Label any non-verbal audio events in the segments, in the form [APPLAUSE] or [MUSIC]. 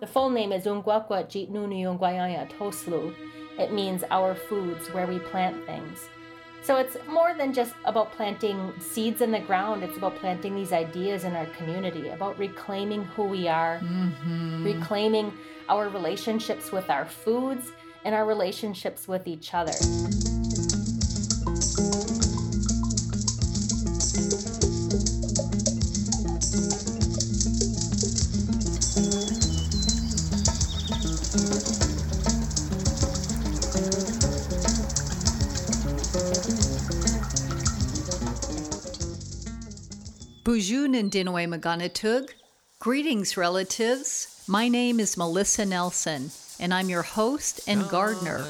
The full name is Ungwakwa Jitnunu Toslu. It means our foods, where we plant things. So it's more than just about planting seeds in the ground. It's about planting these ideas in our community, about reclaiming who we are, mm-hmm. reclaiming our relationships with our foods and our relationships with each other. And Dinwe Maganatug. Greetings, relatives. My name is Melissa Nelson, and I'm your host and gardener.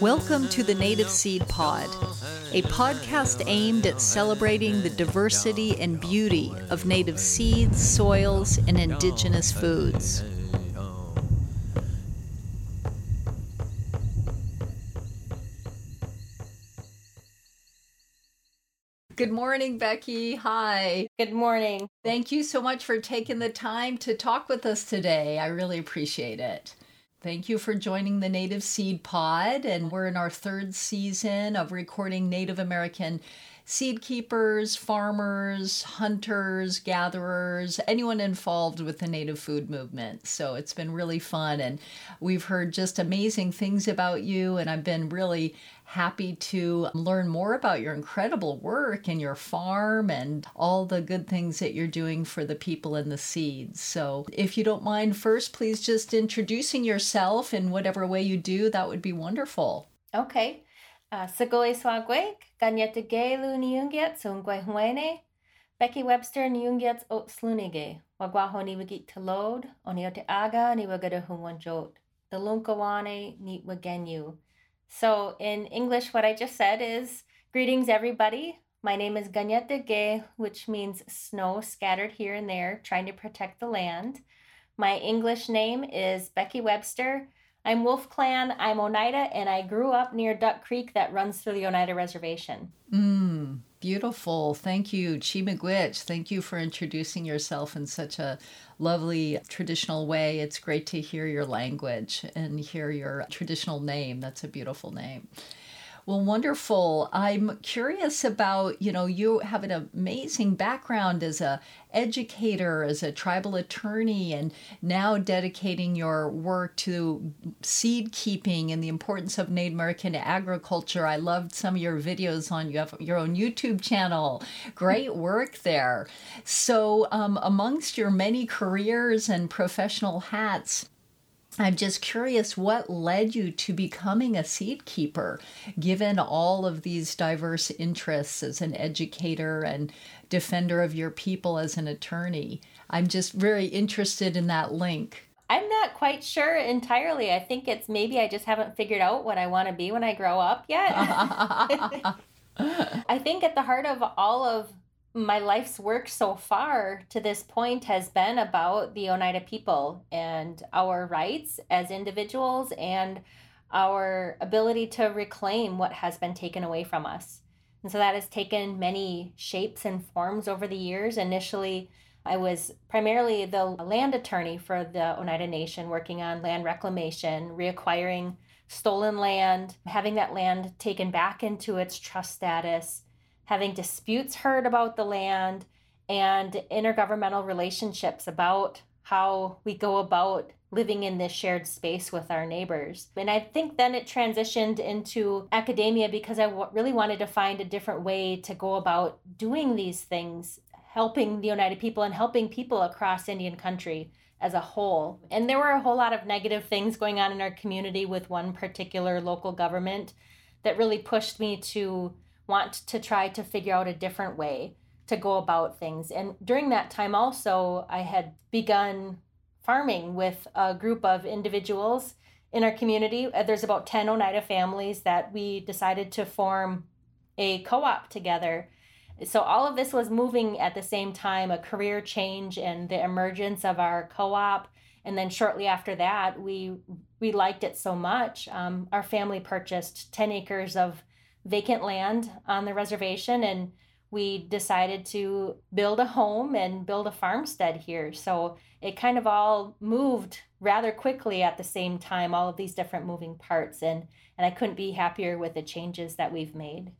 Welcome to the Native Seed Pod, a podcast aimed at celebrating the diversity and beauty of native seeds, soils, and indigenous foods. Good morning, Becky. Hi. Good morning. Thank you so much for taking the time to talk with us today. I really appreciate it. Thank you for joining the Native Seed Pod, and we're in our third season of recording Native American seed keepers, farmers, hunters, gatherers, anyone involved with the native food movement. So it's been really fun. And we've heard just amazing things about you. And I've been really happy to learn more about your incredible work and your farm and all the good things that you're doing for the people and the seeds. So if you don't mind, first, please just introducing yourself in whatever way you do, that would be wonderful. Okay. Uh, Ganyete Gay Luniungiat, Sungwe Huene, Becky Webster Niungiats O Slunige, Wagwaho Talode, Oniote Aga Niwagada Huwanjot, the Lunkawane. So in English, what I just said is greetings, everybody. My name is Ganyete Gay, which means snow scattered here and there, trying to protect the land. My English name is Becky Webster. I'm Wolf Clan, I'm Oneida, and I grew up near Duck Creek that runs through the Oneida Reservation. Mm, beautiful. Thank you, Chi Thank you for introducing yourself in such a lovely traditional way. It's great to hear your language and hear your traditional name. That's a beautiful name. Well, wonderful. I'm curious about, you know, you have an amazing background as a educator, as a tribal attorney, and now dedicating your work to seed keeping and the importance of Native American agriculture. I loved some of your videos on you have your own YouTube channel. Great work there. So, um, amongst your many careers and professional hats, I'm just curious what led you to becoming a seed keeper, given all of these diverse interests as an educator and defender of your people as an attorney. I'm just very interested in that link. I'm not quite sure entirely. I think it's maybe I just haven't figured out what I want to be when I grow up yet. [LAUGHS] [LAUGHS] I think at the heart of all of my life's work so far to this point has been about the Oneida people and our rights as individuals and our ability to reclaim what has been taken away from us. And so that has taken many shapes and forms over the years. Initially, I was primarily the land attorney for the Oneida Nation, working on land reclamation, reacquiring stolen land, having that land taken back into its trust status having disputes heard about the land, and intergovernmental relationships about how we go about living in this shared space with our neighbors. And I think then it transitioned into academia because I w- really wanted to find a different way to go about doing these things, helping the Oneida people and helping people across Indian country as a whole. And there were a whole lot of negative things going on in our community with one particular local government that really pushed me to want to try to figure out a different way to go about things. And during that time, also, I had begun farming with a group of individuals in our community. Uh, there's about 10 Oneida families that we decided to form a co op together. So, all of this was moving at the same time a career change and the emergence of our co op. And then shortly after that, we we liked it so much. Um, our family purchased 10 acres of vacant land on the reservation and we decided to build a home and build a farmstead here. So it kind of all moved rather quickly at the same time, all of these different moving parts. And, and I couldn't be happier with the changes that we've made.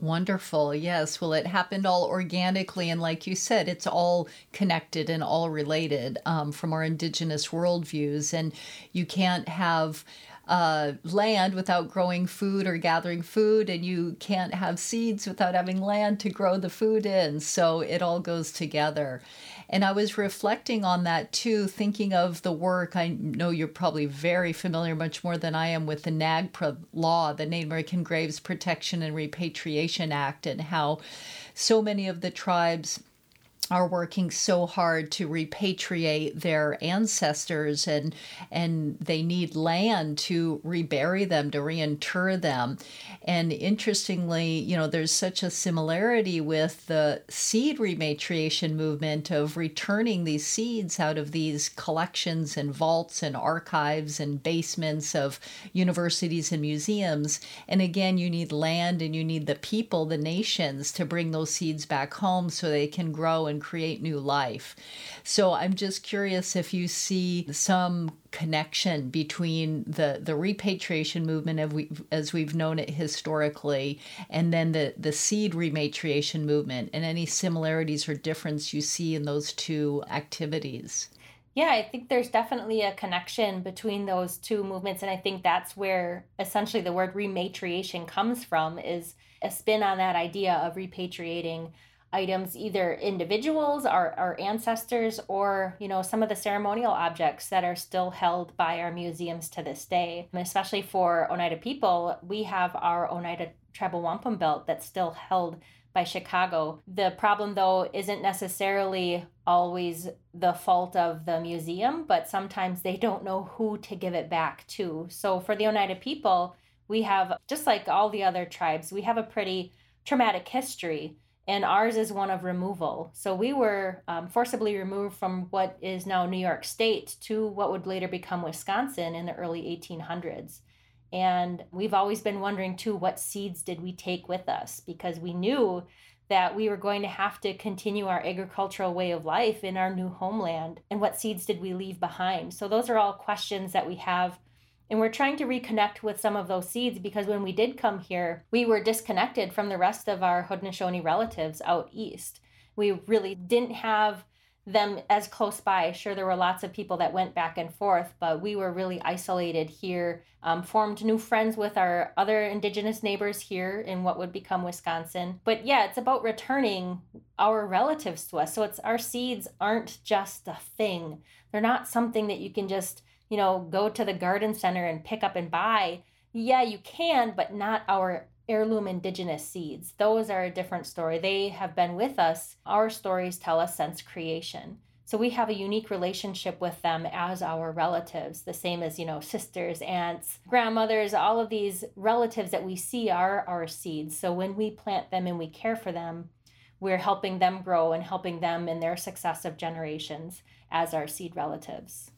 Wonderful. Yes. Well, it happened all organically. And like you said, it's all connected and all related um, from our indigenous worldviews. And you can't have uh, land without growing food or gathering food, and you can't have seeds without having land to grow the food in. So it all goes together. And I was reflecting on that too, thinking of the work. I know you're probably very familiar, much more than I am, with the NAGPRA law, the Native American Graves Protection and Repatriation Act, and how so many of the tribes are working so hard to repatriate their ancestors and and they need land to rebury them to reinter them. And interestingly you know there's such a similarity with the seed rematriation movement of returning these seeds out of these collections and vaults and archives and basements of universities and museums. And again you need land and you need the people the nations to bring those seeds back home so they can grow and create new life. So I'm just curious if you see some connection between the the repatriation movement of we, as we've known it historically and then the the seed rematriation movement and any similarities or difference you see in those two activities. Yeah, I think there's definitely a connection between those two movements and I think that's where essentially the word rematriation comes from is a spin on that idea of repatriating items either individuals our, our ancestors or you know some of the ceremonial objects that are still held by our museums to this day. And especially for oneida people we have our oneida tribal wampum belt that's still held by chicago. The problem though isn't necessarily always the fault of the museum but sometimes they don't know who to give it back to. So for the oneida people we have just like all the other tribes we have a pretty traumatic history and ours is one of removal. So we were um, forcibly removed from what is now New York State to what would later become Wisconsin in the early 1800s. And we've always been wondering too what seeds did we take with us because we knew that we were going to have to continue our agricultural way of life in our new homeland. And what seeds did we leave behind? So, those are all questions that we have and we're trying to reconnect with some of those seeds because when we did come here, we were disconnected from the rest of our Haudenosaunee relatives out east. We really didn't have them as close by. Sure, there were lots of people that went back and forth, but we were really isolated here. Um, formed new friends with our other Indigenous neighbors here in what would become Wisconsin. But yeah, it's about returning our relatives to us. So it's our seeds aren't just a thing. They're not something that you can just you know, go to the garden center and pick up and buy. Yeah, you can, but not our heirloom indigenous seeds. Those are a different story. They have been with us. Our stories tell us since creation. So we have a unique relationship with them as our relatives, the same as, you know, sisters, aunts, grandmothers, all of these relatives that we see are our seeds. So when we plant them and we care for them, we're helping them grow and helping them in their successive generations as our seed relatives.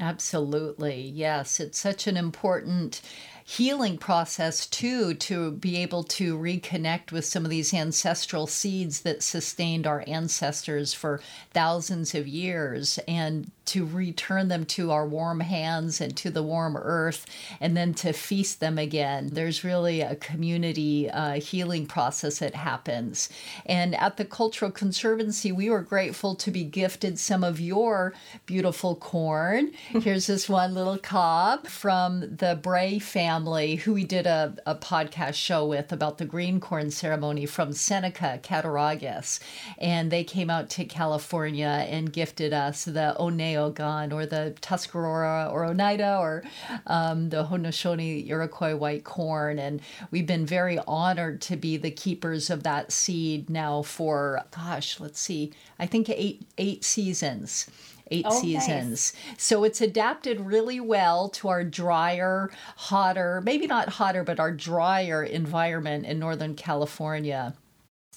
Absolutely. Yes. It's such an important healing process too to be able to reconnect with some of these ancestral seeds that sustained our ancestors for thousands of years and to return them to our warm hands and to the warm earth and then to feast them again. There's really a community uh, healing process that happens. And at the cultural conservancy we were grateful to be gifted some of your beautiful corn. [LAUGHS] Here's this one little cob from the bray family who we did a, a podcast show with about the green corn ceremony from Seneca, Cattaraugus. And they came out to California and gifted us the Or the Tuscarora or Oneida or um, the Haudenosaunee Iroquois white corn. And we've been very honored to be the keepers of that seed now for, gosh, let's see, I think eight, eight seasons eight oh, seasons. Nice. So it's adapted really well to our drier, hotter, maybe not hotter, but our drier environment in Northern California.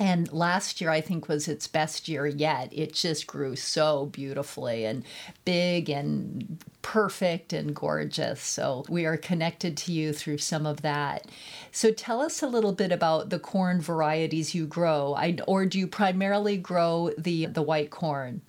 And last year, I think, was its best year yet. It just grew so beautifully and big and perfect and gorgeous. So we are connected to you through some of that. So tell us a little bit about the corn varieties you grow. I, or do you primarily grow the, the white corn?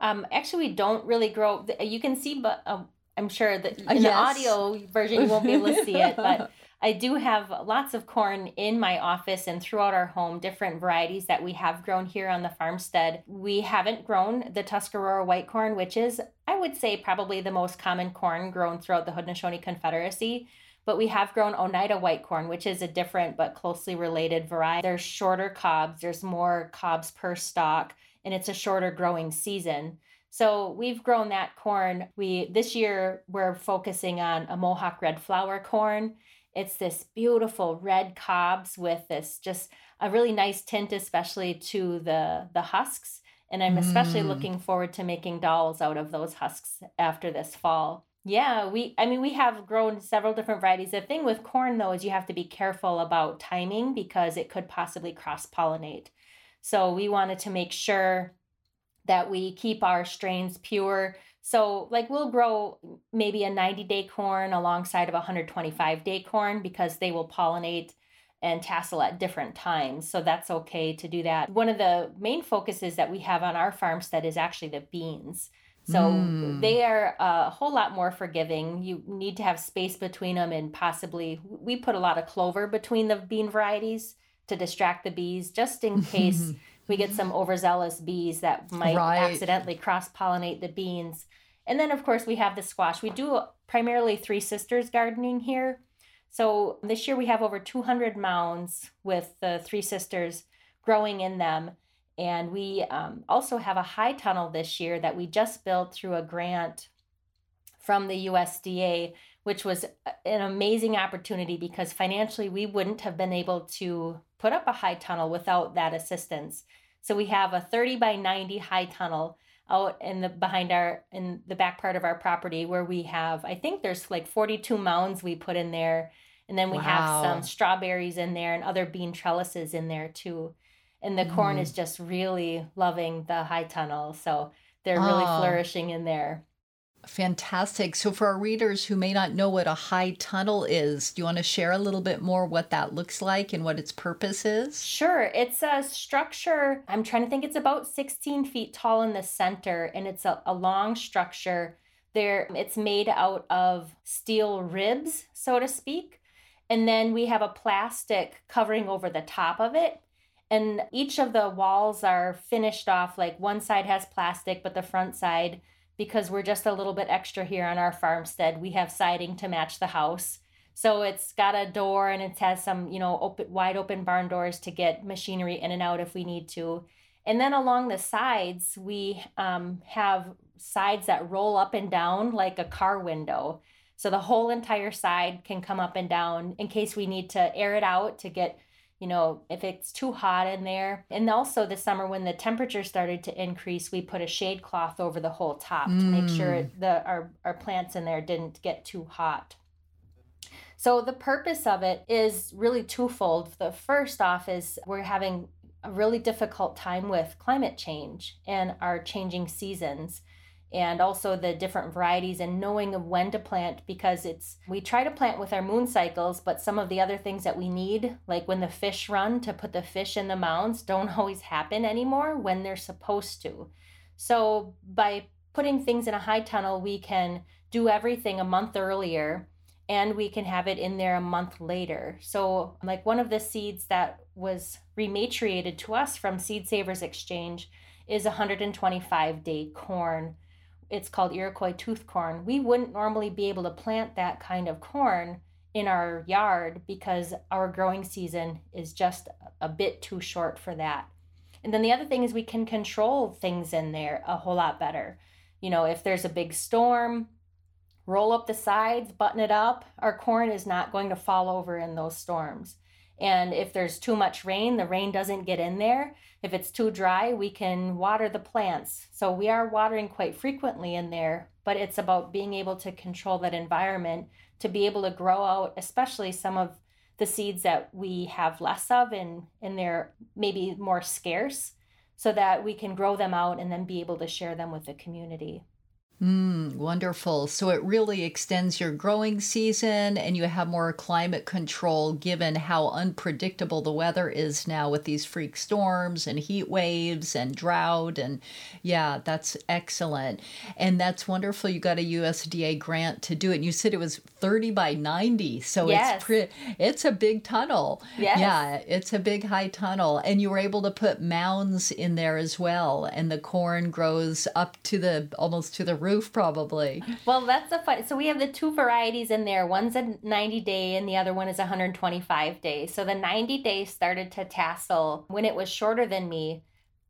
Um, actually, we don't really grow. You can see, but uh, I'm sure that in yes. the audio version you won't be able to see it, but [LAUGHS] I do have lots of corn in my office and throughout our home, different varieties that we have grown here on the farmstead. We haven't grown the Tuscarora white corn, which is, I would say, probably the most common corn grown throughout the Haudenosaunee Confederacy. But we have grown Oneida white corn, which is a different but closely related variety. There's shorter cobs, there's more cobs per stalk, and it's a shorter growing season. So we've grown that corn. We this year we're focusing on a Mohawk red flower corn it's this beautiful red cobs with this just a really nice tint, especially to the the husks. And I'm especially mm. looking forward to making dolls out of those husks after this fall. Yeah, we I mean we have grown several different varieties. The thing with corn though is you have to be careful about timing because it could possibly cross pollinate. So we wanted to make sure that we keep our strains pure so, like, we'll grow maybe a 90 day corn alongside of a 125 day corn because they will pollinate and tassel at different times. So, that's okay to do that. One of the main focuses that we have on our farmstead is actually the beans. So, mm. they are a whole lot more forgiving. You need to have space between them, and possibly we put a lot of clover between the bean varieties to distract the bees just in [LAUGHS] case we get some overzealous bees that might right. accidentally cross pollinate the beans. And then, of course, we have the squash. We do primarily Three Sisters gardening here. So this year we have over 200 mounds with the Three Sisters growing in them. And we um, also have a high tunnel this year that we just built through a grant from the USDA, which was an amazing opportunity because financially we wouldn't have been able to put up a high tunnel without that assistance. So we have a 30 by 90 high tunnel out in the behind our in the back part of our property where we have I think there's like 42 mounds we put in there and then we wow. have some strawberries in there and other bean trellises in there too. And the mm. corn is just really loving the high tunnel. So they're really oh. flourishing in there. Fantastic. So, for our readers who may not know what a high tunnel is, do you want to share a little bit more what that looks like and what its purpose is? Sure. It's a structure, I'm trying to think, it's about 16 feet tall in the center, and it's a, a long structure. There, it's made out of steel ribs, so to speak. And then we have a plastic covering over the top of it. And each of the walls are finished off like one side has plastic, but the front side because we're just a little bit extra here on our farmstead. We have siding to match the house. So it's got a door and it has some, you know, open wide open barn doors to get machinery in and out if we need to. And then along the sides, we um, have sides that roll up and down like a car window. So the whole entire side can come up and down in case we need to air it out to get you know, if it's too hot in there. And also this summer when the temperature started to increase, we put a shade cloth over the whole top mm. to make sure mm. the our, our plants in there didn't get too hot. So the purpose of it is really twofold. The first off is we're having a really difficult time with climate change and our changing seasons and also the different varieties and knowing when to plant because it's we try to plant with our moon cycles but some of the other things that we need like when the fish run to put the fish in the mounds don't [LAUGHS] always happen anymore when they're supposed to. So by putting things in a high tunnel we can do everything a month earlier and we can have it in there a month later. So like one of the seeds that was rematriated to us from seed savers exchange is 125 day corn it's called Iroquois tooth corn. We wouldn't normally be able to plant that kind of corn in our yard because our growing season is just a bit too short for that. And then the other thing is we can control things in there a whole lot better. You know, if there's a big storm, roll up the sides, button it up. Our corn is not going to fall over in those storms. And if there's too much rain, the rain doesn't get in there. If it's too dry, we can water the plants. So we are watering quite frequently in there, but it's about being able to control that environment to be able to grow out, especially some of the seeds that we have less of and and they're maybe more scarce so that we can grow them out and then be able to share them with the community. Mm, wonderful. So it really extends your growing season and you have more climate control given how unpredictable the weather is now with these freak storms and heat waves and drought. And yeah, that's excellent. And that's wonderful. You got a USDA grant to do it. And you said it was 30 by 90. So yes. it's pre- it's a big tunnel. Yes. Yeah, it's a big high tunnel. And you were able to put mounds in there as well. And the corn grows up to the almost to the roof probably. Well, that's a fun. So we have the two varieties in there. One's a 90 day and the other one is 125 days. So the 90 days started to tassel when it was shorter than me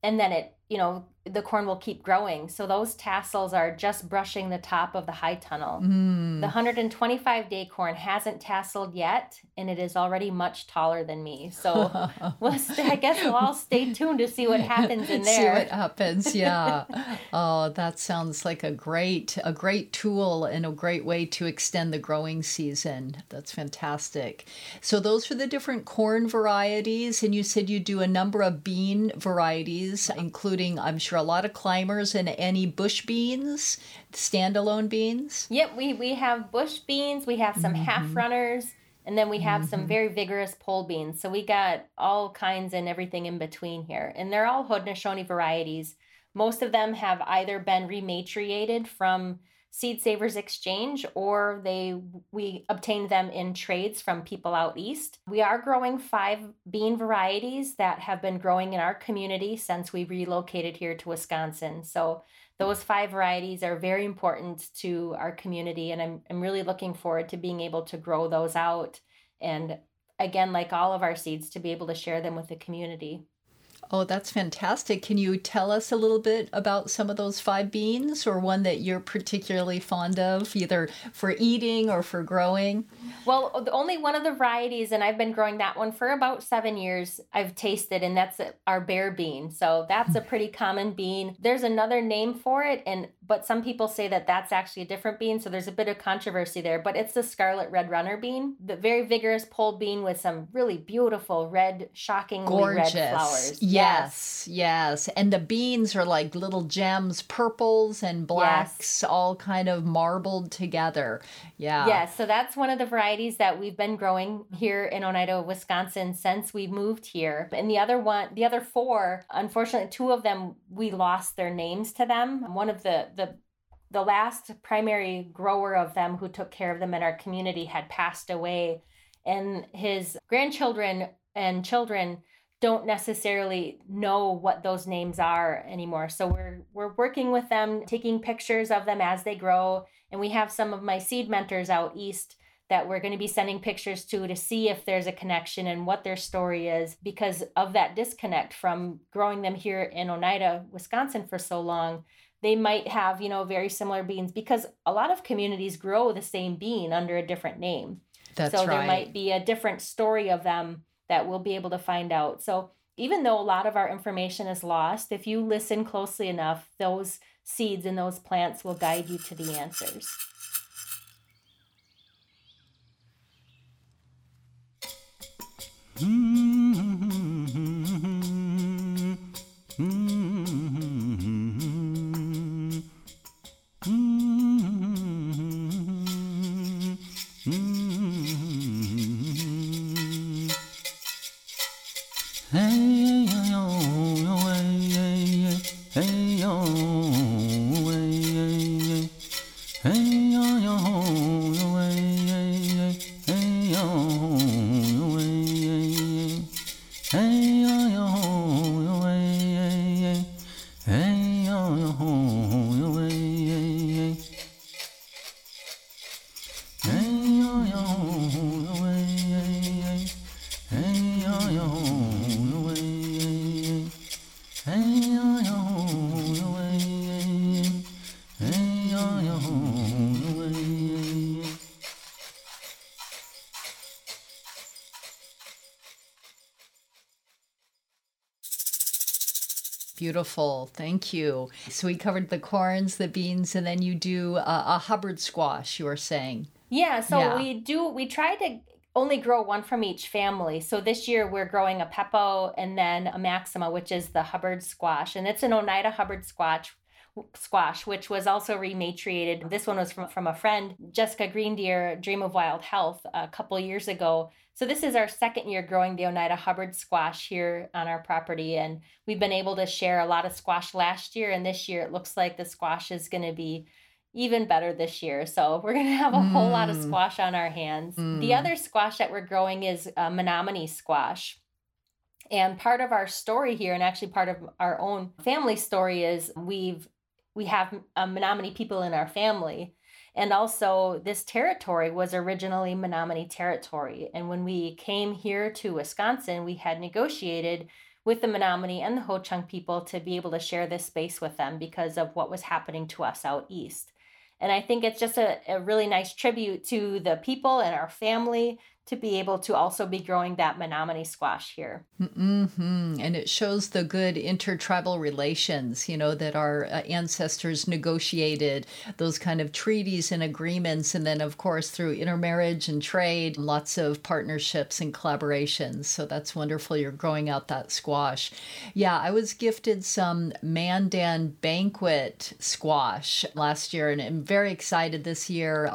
and then it you know the corn will keep growing. So those tassels are just brushing the top of the high tunnel. Mm. the 125 day corn hasn't tasseled yet and it is already much taller than me. So [LAUGHS] we'll st- i guess we'll all stay tuned to see what happens in there [LAUGHS] see what happens yeah. [LAUGHS] Oh that sounds like a great a great tool and a great way to extend the growing season. That's fantastic. So those are the different corn varieties and you said you do a number of bean varieties including i'm sure a lot of climbers and any bush beans, standalone beans. Yep, we, we have bush beans, we have some mm-hmm. half runners, and then we have mm-hmm. some very vigorous pole beans. So we got all kinds and everything in between here. And they're all Haudenosaunee varieties. Most of them have either been rematriated from Seed Savers Exchange or they we obtained them in trades from people out east. We are growing five bean varieties that have been growing in our community since we relocated here to Wisconsin. So those five varieties are very important to our community and I'm I'm really looking forward to being able to grow those out and again like all of our seeds to be able to share them with the community. Oh, that's fantastic. Can you tell us a little bit about some of those five beans or one that you're particularly fond of, either for eating or for growing? Well, the only one of the varieties, and I've been growing that one for about seven years, I've tasted, and that's our bear bean. So that's a pretty common bean. There's another name for it, and but some people say that that's actually a different bean. So there's a bit of controversy there, but it's the scarlet red runner bean, the very vigorous pole bean with some really beautiful red, shockingly Gorgeous. red flowers. Yes, yes. And the beans are like little gems, purples and blacks, yes. all kind of marbled together. Yeah. Yes. So that's one of the varieties that we've been growing here in Oneida, Wisconsin since we moved here. And the other one, the other four, unfortunately, two of them, we lost their names to them. One of the, the, the last primary grower of them who took care of them in our community had passed away and his grandchildren and children don't necessarily know what those names are anymore. So we're we're working with them, taking pictures of them as they grow, and we have some of my seed mentors out east that we're going to be sending pictures to to see if there's a connection and what their story is because of that disconnect from growing them here in Oneida, Wisconsin for so long. They might have, you know, very similar beans because a lot of communities grow the same bean under a different name. That's so right. there might be a different story of them that we'll be able to find out. So even though a lot of our information is lost, if you listen closely enough, those seeds and those plants will guide you to the answers. Hmm. Beautiful. Thank you. So we covered the corns, the beans, and then you do a, a Hubbard squash, you were saying. Yeah. So yeah. we do, we try to only grow one from each family. So this year we're growing a Pepo and then a Maxima, which is the Hubbard squash. And it's an Oneida Hubbard squash squash, which was also rematriated. This one was from, from a friend, Jessica Greendeer, Dream of Wild Health, a couple years ago. So this is our second year growing the Oneida Hubbard squash here on our property. And we've been able to share a lot of squash last year. And this year it looks like the squash is going to be even better this year. So [LAUGHS] we're going to have a mm. whole lot of mm. squash on our hands. Mm. The other squash that we're growing is uh, Menominee squash. And part of our story here, and actually part of our own family story, is we've we have um, Menominee people in our family. And also, this territory was originally Menominee territory. And when we came here to Wisconsin, we had negotiated with the Menominee and the Ho Chunk people to be able to share this space with them because of what was happening to us out east. And I think it's just a, a really nice tribute to the people and our family to be able to also be growing that Menominee squash here. Mm-hmm. And it shows the good intertribal relations, you know, that our uh, ancestors negotiated, those kind of treaties and agreements. And then, of course, through intermarriage and trade, lots of partnerships and collaborations. So that's wonderful. You're growing out that squash. Yeah, I was gifted some Mandan banquet squash last year, and I'm very excited this year.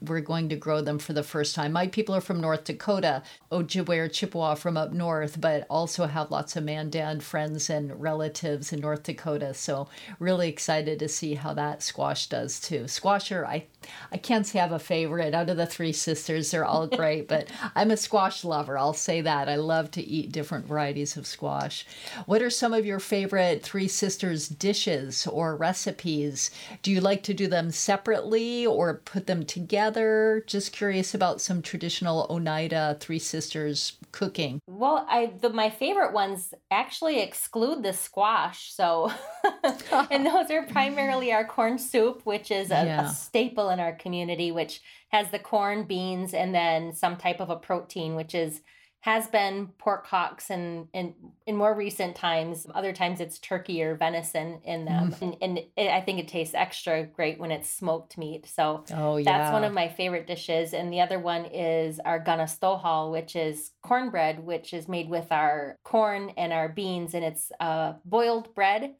We're going to grow them for the first time. My people are from North North Dakota, Ojibwe or Chippewa from up north, but also have lots of Mandan friends and relatives in North Dakota. So really excited to see how that squash does too. Squasher, I I can't say I have a favorite out of the three sisters. They're all [LAUGHS] great, but I'm a squash lover. I'll say that. I love to eat different varieties of squash. What are some of your favorite three sisters dishes or recipes? Do you like to do them separately or put them together? Just curious about some traditional Oneida Three Sisters cooking. Well, I the my favorite ones actually exclude the squash. So [LAUGHS] and those are primarily our corn soup, which is a, yeah. a staple in our community, which has the corn, beans, and then some type of a protein, which is has been pork hocks and in, in more recent times other times it's turkey or venison in them. Mm. and, and it, i think it tastes extra great when it's smoked meat. So oh, yeah. that's one of my favorite dishes. And the other one is our ganastohal which is cornbread which is made with our corn and our beans. And it's uh, boiled bread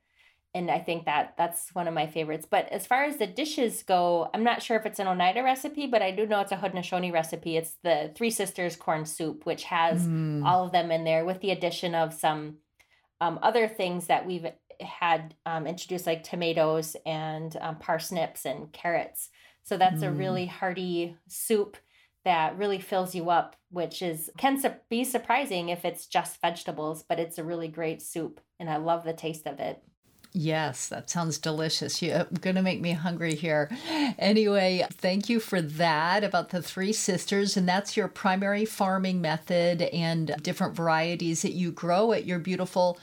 and I think that that's one of my favorites. But as far as the dishes go, I'm not sure if it's an Oneida recipe, but I do know it's a Haudenosaunee recipe. It's the Three Sisters corn soup, which has mm. all of them in there with the addition of some um, other things that we've had um, introduced, like tomatoes and um, parsnips and carrots. So that's mm. a really hearty soup that really fills you up, which is can su- be surprising if it's just vegetables, but it's a really great soup, and I love the taste of it. Yes, that sounds delicious. You're uh, going to make me hungry here. Anyway, thank you for that about the three sisters. And that's your primary farming method and different varieties that you grow at your beautiful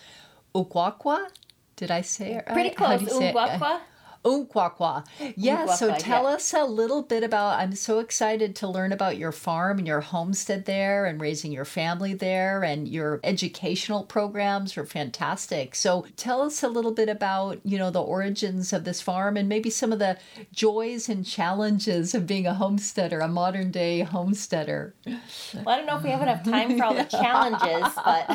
Ukwakwa. Did I say it right? Pretty close. Ukwakwa. Ukwakwa. Yeah, so tell yeah. us a little bit about. I'm so excited to learn about your farm and your homestead there and raising your family there and your educational programs are fantastic. So tell us a little bit about, you know, the origins of this farm and maybe some of the joys and challenges of being a homesteader, a modern day homesteader. Well, I don't know if we have enough time for all the challenges, but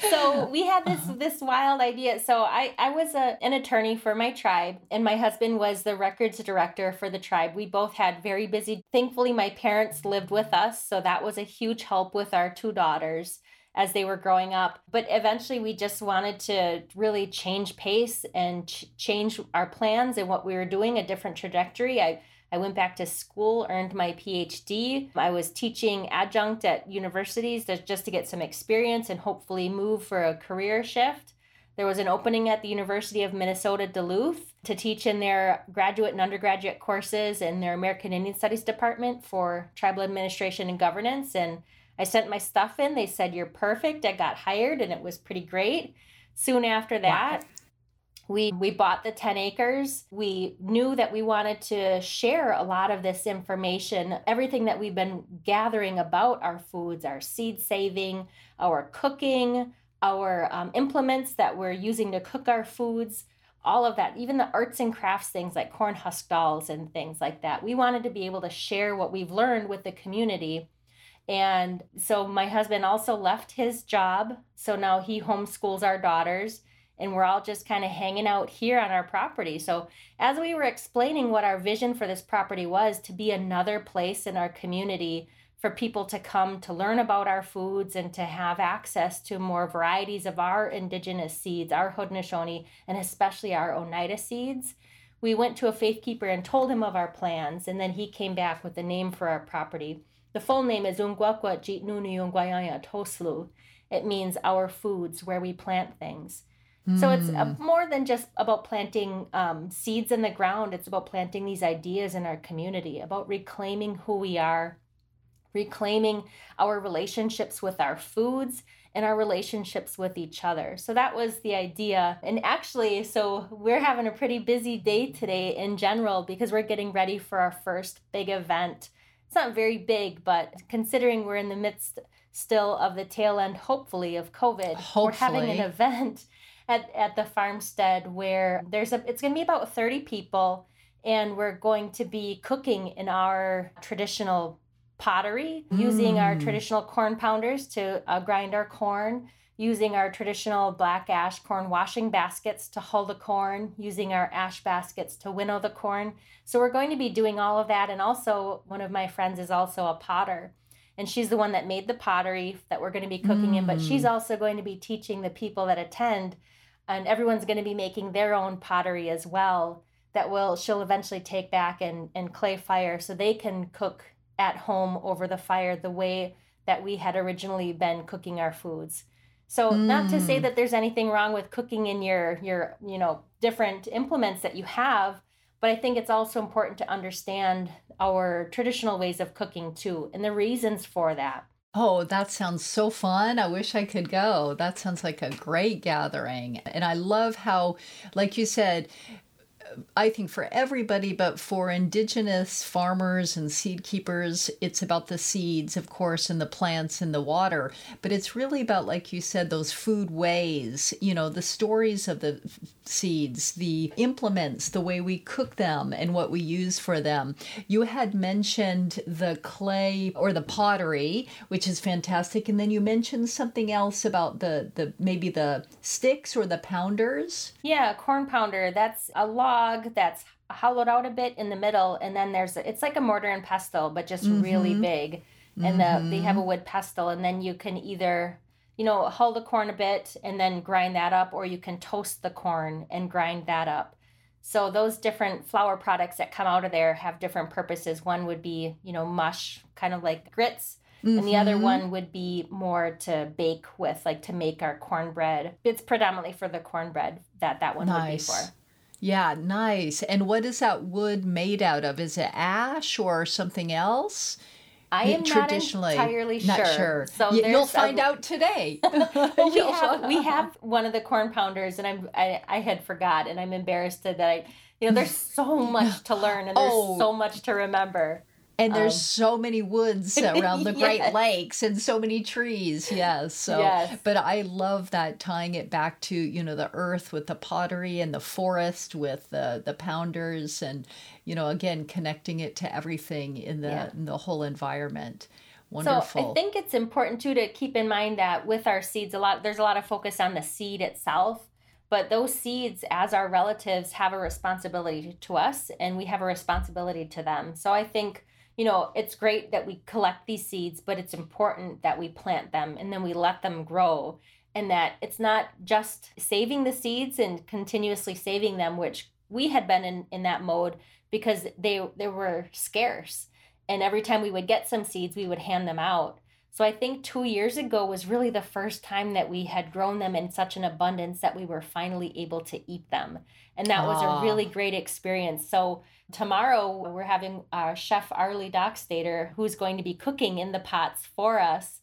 [LAUGHS] so we had this this wild idea. So I I was a, an attorney attorney for my tribe, and my husband was the records director for the tribe. We both had very busy. Thankfully, my parents lived with us, so that was a huge help with our two daughters as they were growing up. But eventually, we just wanted to really change pace and ch- change our plans and what we were doing, a different trajectory. I I went back to school, earned my PhD. I was teaching adjunct at universities just to get some experience and hopefully move for a career shift. There was an opening at the University of Minnesota Duluth to teach in their graduate and undergraduate courses in their American Indian Studies department for tribal administration and governance. And I sent my stuff in. They said, You're perfect. I got hired, and it was pretty great. Soon after that, wow. we we bought the 10 acres we knew that we wanted to share a lot of this information everything that we've been gathering about our foods our seed saving our cooking our um, implements that we're using to cook our foods, all of that, even the arts and crafts things like corn husk dolls and things like that. We wanted to be able to share what we've learned with the community. And so my husband also left his job. So now he homeschools our daughters and we're all just kind of hanging out here on our property. So, as we were explaining what our vision for this property was to be another place in our community for people to come to learn about our foods and to have access to more varieties of our indigenous seeds, our Haudenosaunee, and especially our Oneida seeds. We went to a faith keeper and told him of our plans, and then he came back with the name for our property. The full name is Ungwakwa Jitnunu Ungwayaya Toslu. It means our foods, where we plant things. So it's uh, Mm. more than just about planting um, seeds in the ground. It's about planting these ideas in our community, about reclaiming who we are, reclaiming our relationships with our foods and our relationships with each other. So that was the idea. And actually, so we're having a pretty busy day today in general because we're getting ready for our first big event. It's not very big, but considering we're in the midst still of the tail end, hopefully, of COVID, we're having an event [LAUGHS] at, at the farmstead where there's a it's going to be about 30 people and we're going to be cooking in our traditional pottery using our Mm. traditional corn pounders to uh, grind our corn using our traditional black ash corn washing baskets to hull the corn using our ash baskets to winnow the corn so we're going to be doing all of that and also one of my friends is also a potter and she's the one that made the pottery that we're going to be cooking in but she's also going to be teaching the people that attend and everyone's going to be making their own pottery as well that will she'll eventually take back and and clay fire so they can cook at home over the fire the way that we had originally been cooking our foods so not to say Mm. that there's anything wrong with cooking in your your you know different implements that you have but i think it's also important to understand our traditional ways of cooking too and the reasons for that Oh, that sounds so fun. I wish I could go. That sounds like a great gathering. And I love how, like you said, I think for everybody, but for indigenous farmers and seed keepers, it's about the seeds, of course, and the plants and the water. But it's really about, like you said, those food ways, you know, the stories of the seeds, the implements, the way we cook them, and what we use for them. You had mentioned the clay or the pottery, which is fantastic. And then you mentioned something else about the, the maybe the sticks or the pounders. Yeah, corn pounder. That's a log that's hollowed out a bit in the middle, and then there's it's like a mortar and pestle, but just really Mhm. big. And the, they have a wood pestle, and then you can either you know hull the corn a bit and then grind that up, or you can toast the corn and grind that up. So those different flour products that come out of there have different purposes. One would be you know mush, kind of like grits. And the other Mhm. one would be more to bake with, like to make our cornbread. It's predominantly for the cornbread that that one would be for. Yeah, nice. And what is that wood made out of? Is it ash or something else? I am traditionally, not entirely Not sure. sure. So Y- you'll there's a- find out today. well, [LAUGHS] [LAUGHS] we have we have one of the corn pounders, and I'm I, I had forgot, and I'm embarrassed that I you know there's so [LAUGHS] much to learn and there's Oh. so much to remember. And there's Um, so many woods [LAUGHS] around the Great Lakes and so many trees. Yes. So, Yes. but I love that tying it back to, you know, the earth with the pottery and the forest with the, the pounders and, you know, again, connecting it to everything in the, Yeah. in the whole environment. Wonderful. So I think it's important too to keep in mind that with our seeds, a lot there's a lot of focus on the seed itself, but those seeds, as our relatives, have a responsibility to us, and we have a responsibility to them. So I think you know it's great that we collect these seeds, but it's important that we plant them and then we let them grow, and that it's not just saving the seeds and continuously saving them, which we had been in in that mode because they they were scarce. And every time we would get some seeds we would hand them out. So i think two years ago was really the first time that we had grown them in such an abundance that we were finally able to eat them. And that was Ah. a really great experience. So tomorrow we're having our chef arlie Doxtator who's going to be cooking in the pots for us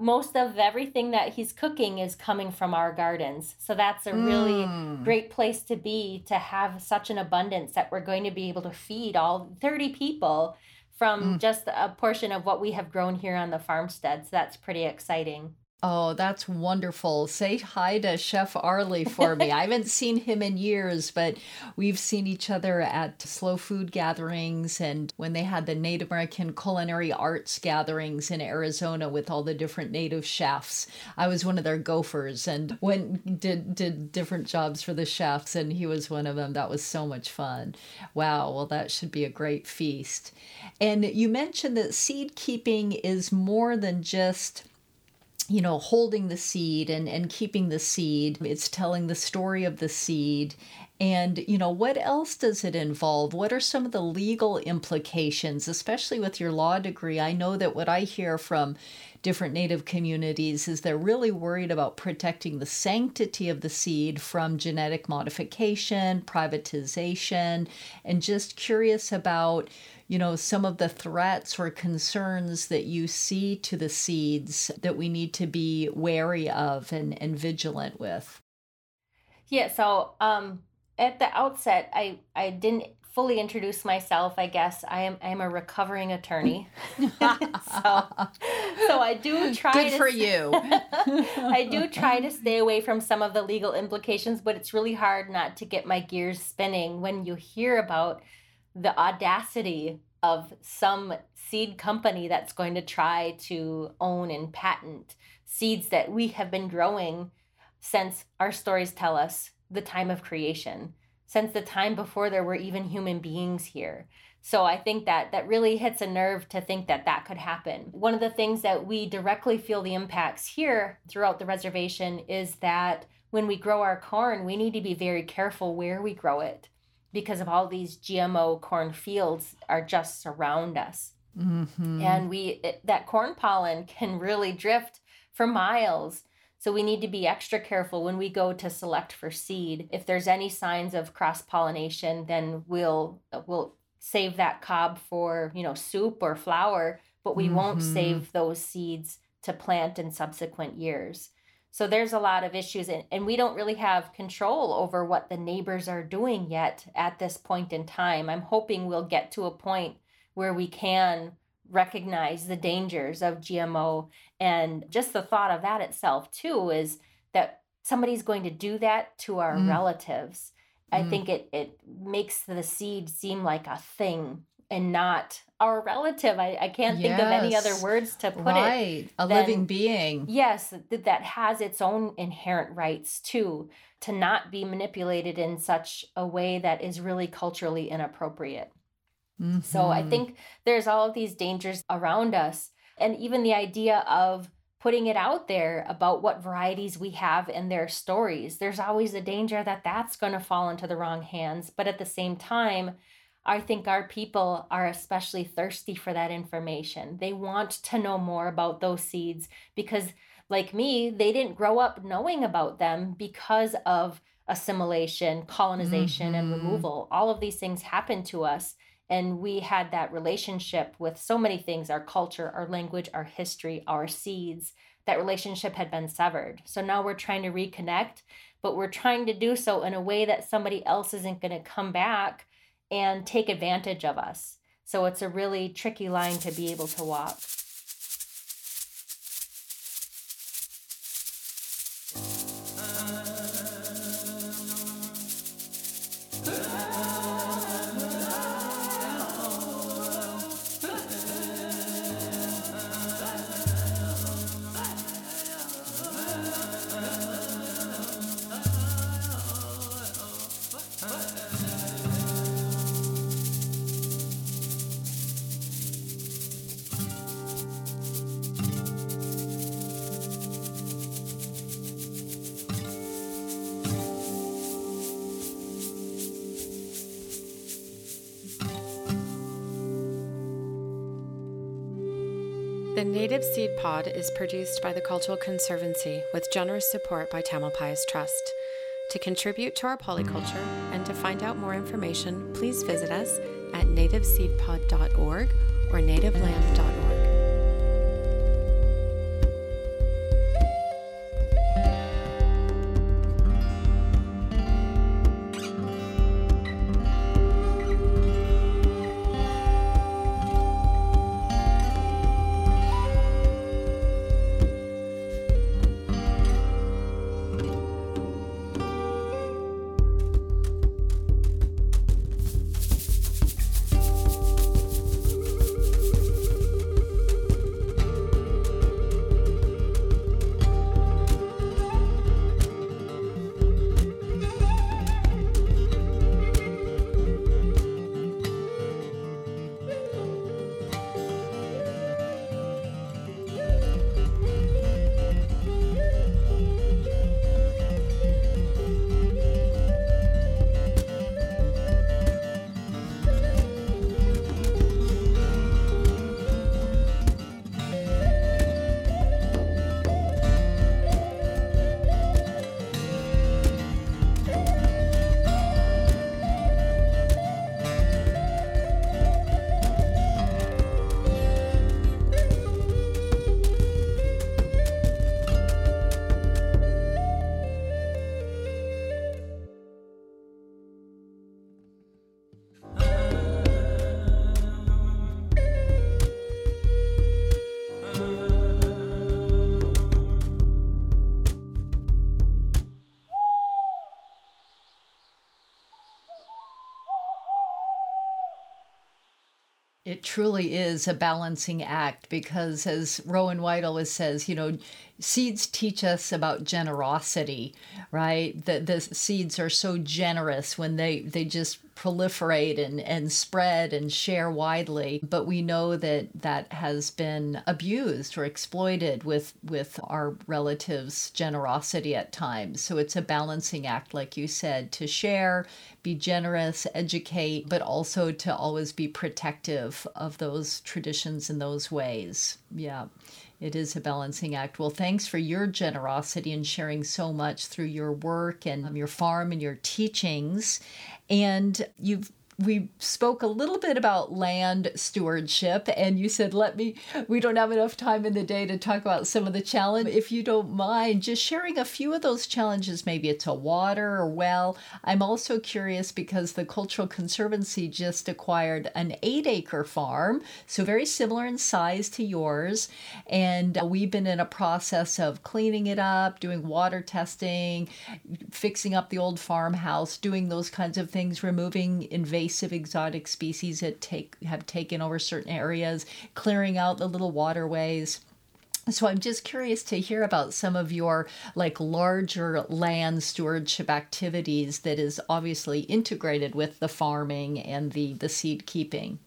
most of everything that he's cooking is coming from our gardens so that's a really Mm. great place to be to have such an abundance that we're going to be able to feed all 30 people from Mm. just a portion of what we have grown here on the farmstead. So that's pretty exciting. Oh, that's wonderful. Say hi to Chef Arlie for me. I haven't [LAUGHS] seen him in years, but we've seen each other at slow food gatherings and when they had the Native American culinary arts gatherings in Arizona with all the different native chefs. I was one of their gophers and went did did different jobs for the chefs and he was one of them. That was so much fun. Wow, well that should be a great feast. And you mentioned that seed keeping is more than just you know, holding the seed and, and keeping the seed. It's telling the story of the seed. And, you know, what else does it involve? What are some of the legal implications, especially with your law degree? I know that what I hear from different Native communities is they're really worried about protecting the sanctity of the seed from genetic modification, privatization, and just curious about you know, some of the threats or concerns that you see to the seeds that we need to be wary of and, and vigilant with? Yeah, so um, at the outset, I, I didn't fully introduce myself, I guess I am I'm a recovering attorney. [LAUGHS] so so I do try Good to, for you. [LAUGHS] I do try to stay away from some of the legal implications, but it's really hard not to get my gears spinning when you hear about the audacity of some seed company that's going to try to own and patent seeds that we have been growing since our stories tell us the time of creation, since the time before there were even human beings here. So I think that that really hits a nerve to think that that could happen. One of the things that we directly feel the impacts here throughout the reservation is that when we grow our corn, we need to be very careful where we grow it because of all these GMO corn fields are just around us. Mm-hmm. And we it, that corn pollen [LAUGHS] can really drift for miles. So we need to be extra careful when we go to select for seed. If there's any signs of cross pollination, then we'll we'll save that cob for, you know, soup or flour, but we mm-hmm. won't save those seeds to plant in subsequent years. So there's a lot of issues, and, and we don't really have control over what the neighbors are doing yet at this point in time. I'm hoping we'll get to a point where we can recognize the dangers of GMO. And just the thought of that itself, too, is that somebody's going to do that to our mm. relatives. I mm. think it, it makes the seed seem like a thing and not our relative. I, I can't yes. think of any other words to put right. it. A than, living being. Yes, that, that has its own inherent rights too, to not be manipulated in such a way that is really culturally inappropriate. Mm-hmm. So I mm-hmm. think there's all of these dangers around us. And even the idea of putting it out there about what varieties we have and their stories, there's always a danger that that's going to fall into the wrong hands. But at the same time, I think our people are especially thirsty for that information. They want to know more about those seeds because, like me, they didn't grow up knowing about them because of assimilation, colonization, mm-hmm. and removal. All of these things happened to us. And we had that relationship with so many things our culture, our language, our history, our seeds. That relationship had been severed. So now we're trying to reconnect, but we're trying to do so in a way that somebody else isn't going to come back and take advantage of us. So it's a really tricky line to be able to walk. The Native Seed Pod is produced by the Cultural Conservancy with generous support by Tamalpais Trust. To contribute to our polyculture and to find out more information, please visit us at nativeseedpod.org or nativeland.org. It truly is a balancing act because, as Rowen White always says, you know, seeds teach us about generosity, right? The, the seeds are so generous when they, they just proliferate and, and spread and share widely. But we know that that has been abused or exploited with, with our relatives' generosity at times. So it's a balancing act, like you said, to share, be generous, educate, but also to always be protective of those traditions in those ways. Yeah it is a balancing act. Well, thanks for your generosity and sharing so much through your work and um, your farm and your teachings. And you've we spoke a little bit about land stewardship and you said let me we don't have enough time in the day to talk about some of the challenge if you don't mind just sharing a few of those challenges maybe it's a water or well. I'm also curious because the cultural conservancy just acquired an eight acre farm so very similar in size to yours. And uh, we've been in a process of cleaning it up doing water testing fixing up the old farmhouse doing those kinds of things removing invasive invasive exotic species that take have taken over certain areas, clearing out the little waterways. So I'm just curious to hear about some of your like larger land stewardship activities that is obviously integrated with the farming and the the seed keeping.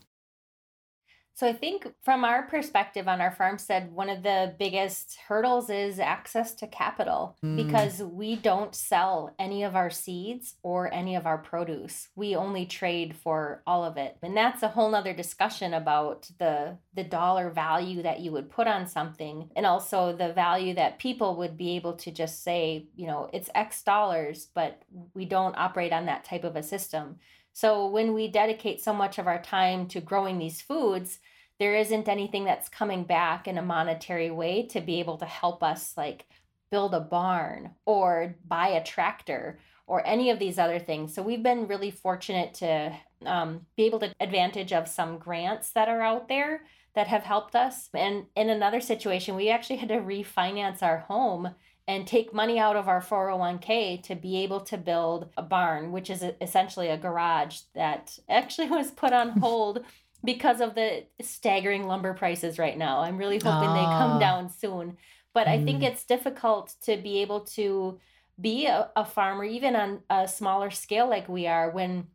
So I think from our perspective on our farmstead, one of the biggest hurdles is access to capital mm. because we don't sell any of our seeds or any of our produce. We only trade for all of it. And that's a whole nother discussion about the the dollar value that you would put on something and also the value that people would be able to just say, you know, it's X dollars, but we don't operate on that type of a system. So when we dedicate so much of our time to growing these foods, there isn't anything that's coming back in a monetary way to be able to help us like build a barn or buy a tractor or any of these other things. So we've been really fortunate to um, be able to advantage of some grants that are out there that have helped us. And in another situation, we actually had to refinance our home and take money out of our 401k to be able to build a barn, which is essentially a garage that actually [LAUGHS] was put on [LAUGHS] hold because of the staggering lumber prices right now. I'm really hoping they come ah. down soon. But mm. I think mm. it's difficult to be able to be a, a farmer, even on a smaller scale like we are, when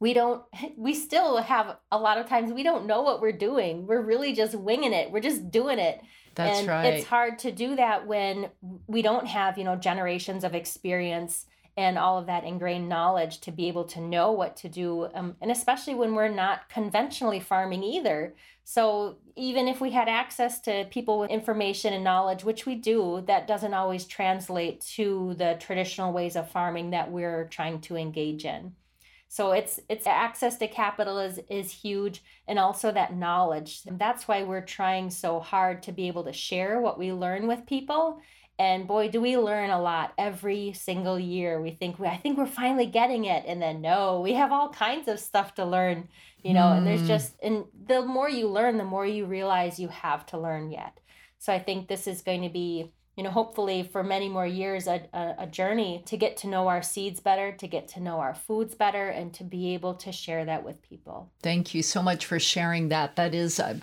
we don't [LAUGHS] we still have a lot of times we don't know what we're doing we're really just winging it we're just doing it that's and right. It's hard to do that when we don't have, you know, generations of experience and all of that ingrained knowledge to be able to know what to do. Um, and especially when we're not conventionally farming either. So even if we had access to people with information and knowledge, which we do, that doesn't always translate to the traditional ways of farming that we're trying to engage in. So it's it's access to capital is is huge and also that knowledge. And that's why we're trying so hard to be able to share what we learn with people. And boy, do we learn a lot every single year. We think we I think we're finally getting it and then no, we have all kinds of stuff to learn, you know, mm. and there's hmm. just and the more you learn, the more you realize you have to learn yet. So I think this is going to be you know, hopefully for many more years, a, a, a, journey to get to know our seeds better, to get to know our foods better, and to be able to share that with people. Thank you so much for sharing that. That is a,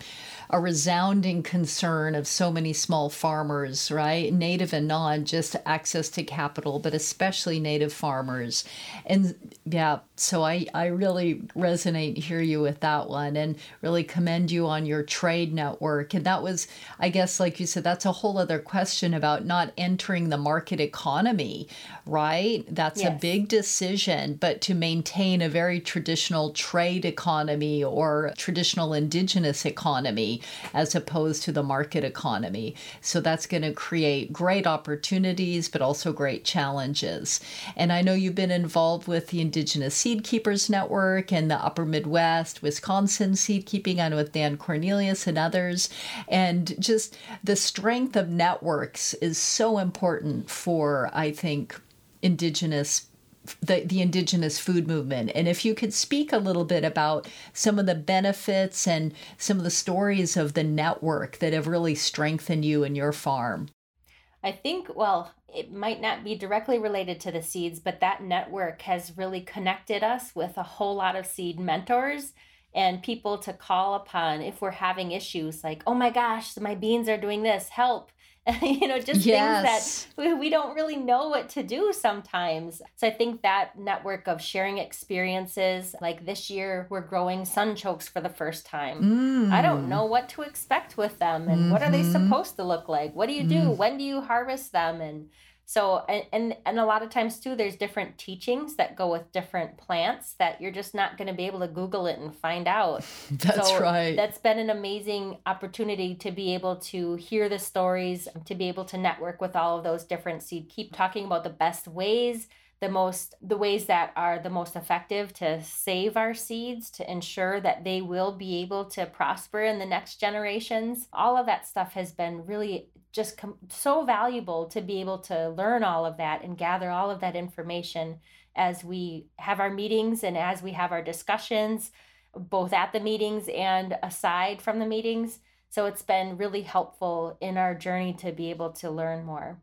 a resounding concern of so many small farmers, right? Native and non, just access to capital, but especially native farmers. And yeah, so I, I really resonate, hear you with that one, and really commend you on your trade network. And that was, I guess, like you said, that's a whole other question about not entering the market economy, right? That's yes. a big decision, but to maintain a very traditional trade economy or traditional indigenous economy as opposed to the market economy. So that's going to create great opportunities, but also great challenges. And I know you've been involved with the Indigenous Seed Keepers Network and the Upper Midwest, Wisconsin seed keeping. Know with Dan Cornelius and others. And just the strength of networks is so important for, I think, indigenous the, the indigenous food movement. And if you could speak a little bit about some of the benefits and some of the stories of the network that have really strengthened you and your farm. I think, well, it might not be directly related to the seeds, but that network has really connected us with a whole lot of seed mentors and people to call upon if we're having issues like, oh my gosh, my beans are doing this, help. [LAUGHS] you know, just yes. things that we don't really know what to do sometimes. So I think that network of sharing experiences, like this year, we're growing sunchokes for the first time. Mm. I don't know what to expect with them and mm-hmm. what are they mm-hmm. supposed to look like? What do you do? Mm. When do you harvest them? And so and, and and a lot of times too there's different teachings that go with different plants that you're just not going to be able to google it and find out. [LAUGHS] That's so right. that's been an amazing opportunity to be able to hear the stories to be able to network with all of those different seed keep talking about the best ways the most the ways that are the most effective to save our seeds to ensure that they will be able to prosper in the next generations. All of that stuff has been really just com- so valuable to be able to learn all of that and gather all of that information as we have our meetings and as we have our discussions, both at the meetings and aside from the meetings. So it's been really helpful in our journey to be able to learn more.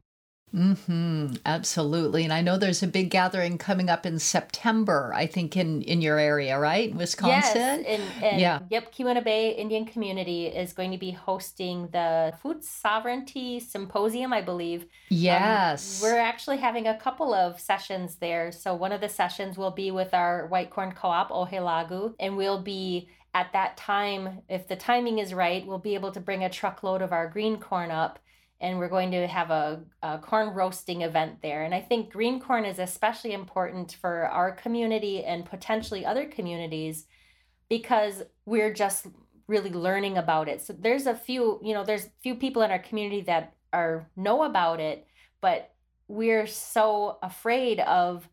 Mm-hmm. Absolutely. And I know there's a big gathering coming up in September, I think, in, in your area, right? Wisconsin? Yes. And, and yeah. Yep. Keweenaw Bay Indian Community is going to be hosting the Food Sovereignty Symposium, I believe. Um, yes. Um, we're actually having a couple of sessions there. So one of the sessions will be with our white corn co-op, Ohelaku, and we'll be at that time, if the timing is right, we'll be able to bring a truckload of our green corn up and we're going to have a, a, corn roasting event there. And I think green corn is especially important for our community and potentially other communities because we're just really learning about it. So there's a few, you know, there's few people in our community that are know about it, but we're so afraid of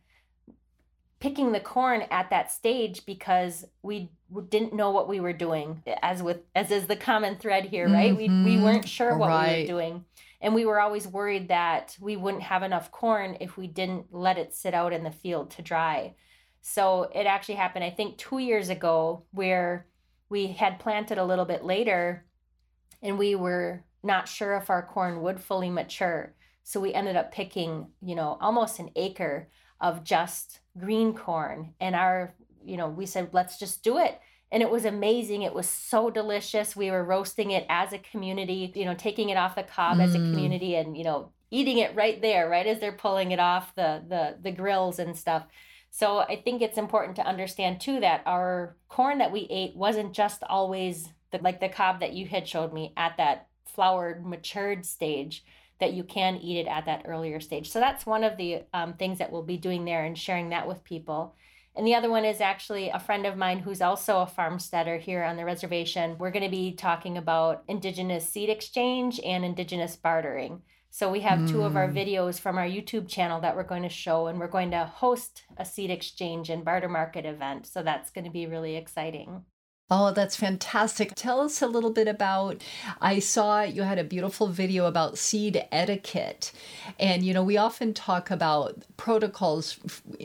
picking the corn at that stage because we didn't know what we were doing as with as is the common thread here right mm-hmm. we, we weren't sure what right. we were doing and we were always worried that we wouldn't have enough corn if we didn't let it sit out in the field to dry. So it actually happened i think two years ago where we had planted a little bit later and we were not sure if our corn would fully mature. So we ended up picking you know almost an acre of just green corn. And our you know we said let's just do it and it was amazing it was so delicious we were roasting it as a community you know taking it off the cob mm. as a mm. community and you know eating it right there right as they're pulling it off the the the grills and stuff so i think it's important to understand too that our corn that we ate wasn't just always the, like the cob that you had showed me at that flowered matured stage that you can eat it at that earlier stage. So that's one of the um, things that we'll be doing there and sharing that with people. And the other one is actually a friend of mine who's also a farmsteader here on the reservation. We're going to be talking about Indigenous seed exchange and Indigenous bartering. So we have mm. two of our hmm. videos from our YouTube channel that we're going to show, and we're going to host a seed exchange and barter market event. So that's going to be really exciting. Oh, that's fantastic. Tell us a little bit about. I saw you had a beautiful video about seed etiquette. And, you know, we often talk about protocols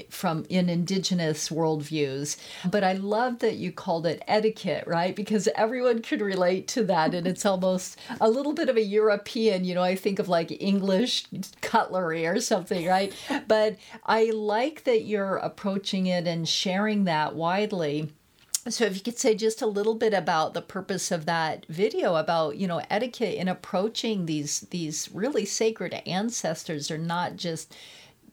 from in indigenous worldviews, but I love that you called it etiquette, right? Because everyone could relate to that. And it's almost a little bit of a European, you know, I think of like English cutlery or something, right? But I like that you're approaching it and sharing that widely so if you could say just a little bit about the purpose of that video about you know etiquette in approaching these these really sacred ancestors are not just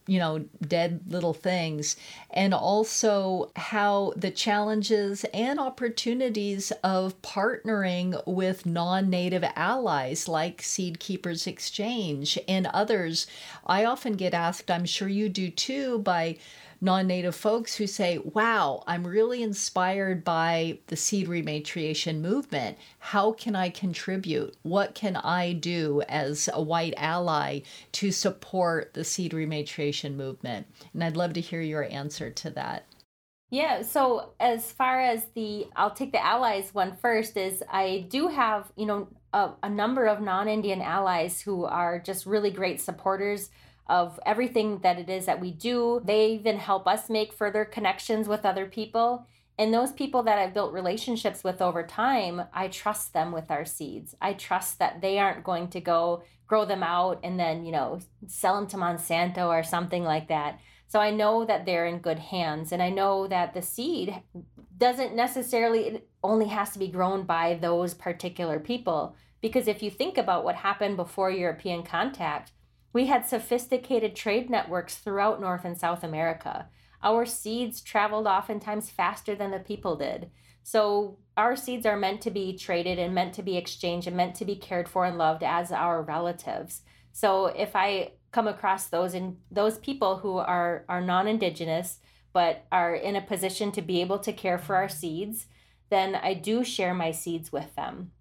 you know dead little things and also how the challenges and opportunities of partnering with non-native allies like seed keepers exchange and others i often get asked i'm sure you do too by non native folks who say, Wow, I'm really inspired by the seed rematriation movement. How can I contribute? What can I do as a white ally to support the seed rematriation movement? And I'd love to hear your answer to that. Yeah, so as far as the, I'll take the allies one first, is I do have, you know, a, a number of non Indian allies who are just really great supporters of everything that it is that we do. They even help us make further connections with other people. And those people that I've built relationships with over time, I trust them with our seeds. I trust that they aren't going to go grow them out and then, you know, sell them to Monsanto or something like that. So I know that they're in good hands and I know that the seed doesn't necessarily it only has to be grown by those particular people because if you think about what happened before European contact, we had sophisticated trade networks throughout North and South America. Our seeds traveled oftentimes faster than the people did. So our seeds are meant to be traded and meant to be exchanged and meant to be cared for and loved as our relatives. So if I come across those and those people who are are non-indigenous but are in a position to be able to care for our seeds, then I do share my seeds with them.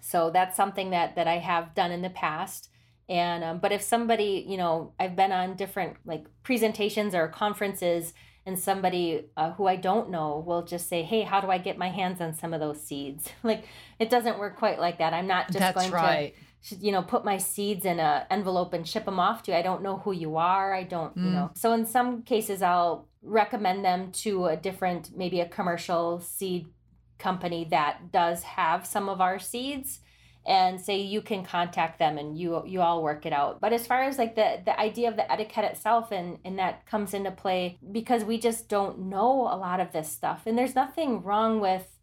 So that's something that that I have done in the past. And um, but if somebody, you know, I've been on different like presentations or conferences, and somebody uh, who I don't know will just say, "Hey, how do I get my hands on some of those seeds?" [LAUGHS] like it doesn't work quite like that. I'm not just That's going right. to you know put my seeds in a envelope and ship them off to you. I don't know who you are. I don't, you know. So in some cases, I'll recommend them to a different, maybe a commercial seed company that does have some of our seeds and say you can contact them and you you all work it out. But as far as like the the idea of the etiquette itself and and that comes into play because we just don't know a lot of this stuff. And there's nothing wrong with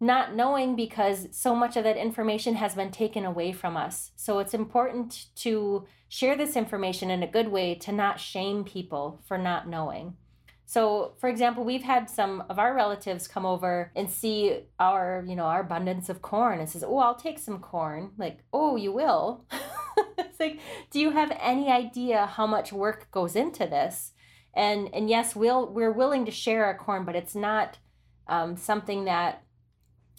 not knowing because so much of that information has been taken away from us. So it's important to share this information in a good way to not shame people for not knowing so, for example, we've had some of our relatives come over and see our, you know, our abundance of corn and says, "Oh, I'll take some corn." Like, "Oh, you will?" [LAUGHS] it's like, "Do you have any idea how much work goes into this?" And and yes, we'll we're willing to share our corn, but it's not um, something that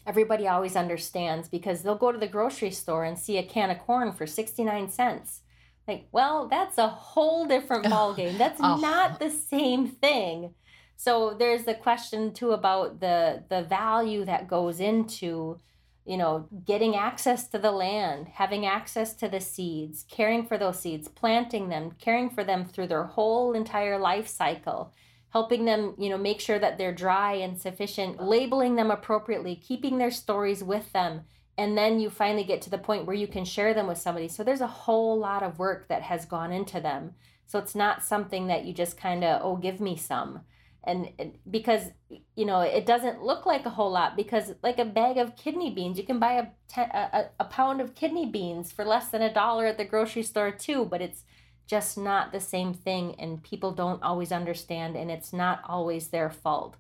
everybody always understands because they'll go to the grocery store and see a can of corn for 69 cents like, well, that's a whole different [LAUGHS] ball game. That's oh. not the same thing. So there's the question too about the the value that goes into, you know, getting access to the land, having access to the seeds, caring for those seeds, planting them, caring for them through their whole entire life cycle, helping them, you know, make sure that they're dry and sufficient, labeling them appropriately, keeping their stories with them, and then you finally get to the point where you can share them with somebody. So there's a whole lot of work that has gone into them. So it's not something that you just kind of oh give me some. And because you know it doesn't look like a whole lot because like a bag of kidney beans you can buy a, ten, a, a pound of kidney beans for less than a dollar at the grocery store too but it's just not the same thing and people don't always understand and it's not always their fault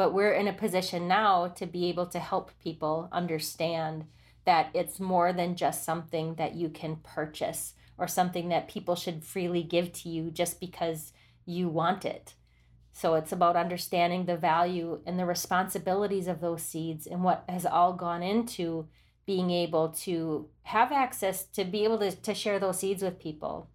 but we're in a position now to be able to help people understand that it's more than just something that you can purchase or something that people should freely give to you just because you want it. So it's about understanding the value and the responsibilities of those seeds and what has all gone into being able to have access to be able to, to share those seeds with people.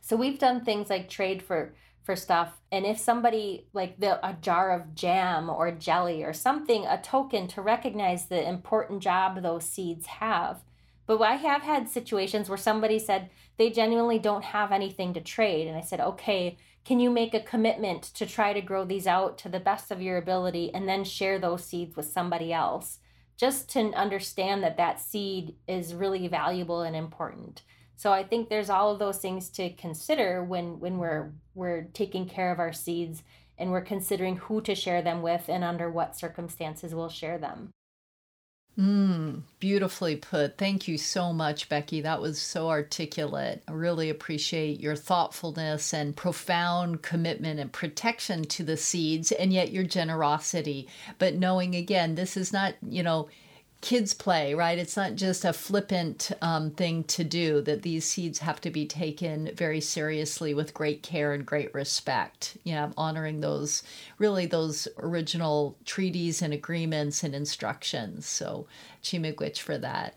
So we've done things like trade for for stuff. And if somebody like the a jar of jam or jelly or something a token to recognize the important job those seeds have. But i have had situations where somebody said they genuinely don't have anything to trade. And i said okay can you make a commitment to try to grow these out to the best of your ability and then share those seeds with somebody else? Just to understand that that seed is really valuable and important so I think there's all of those things to consider when when we're we're taking care of our seeds and we're considering who to share them with and under what circumstances we'll share them. Mm, beautifully put. Thank you so much, Becky. That was so articulate. I really appreciate your thoughtfulness and profound commitment and protection to the seeds, and yet your generosity. But knowing again, this is not, you know, kids play, right? It's not just a flippant um, thing to do, that these seeds have to be taken very seriously with great care and great respect. Yeah, honoring those, really, those original treaties and agreements and instructions. So, Chi-miigwech for that.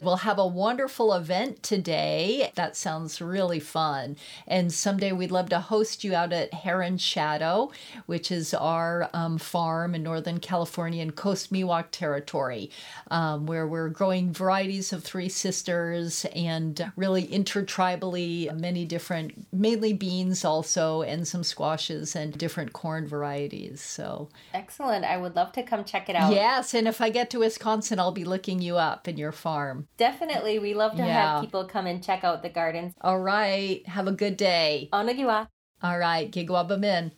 We'll have a wonderful event today. That sounds really fun. And someday we'd love to host you out at Heron Shadow, which is our um, farm in Northern California in Coast Miwok territory, um, where we're growing varieties of Three Sisters and really intertribally many different, mainly beans also, and some squashes and different corn varieties. So excellent. I would love to come check it out. Yes. And if I get to Wisconsin, I'll be looking you up in your farm. Definitely. We love to yeah. have people come and check out the gardens. All right. Have a good day. Onagiwa. All right. Gigwabamin.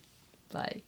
Bye.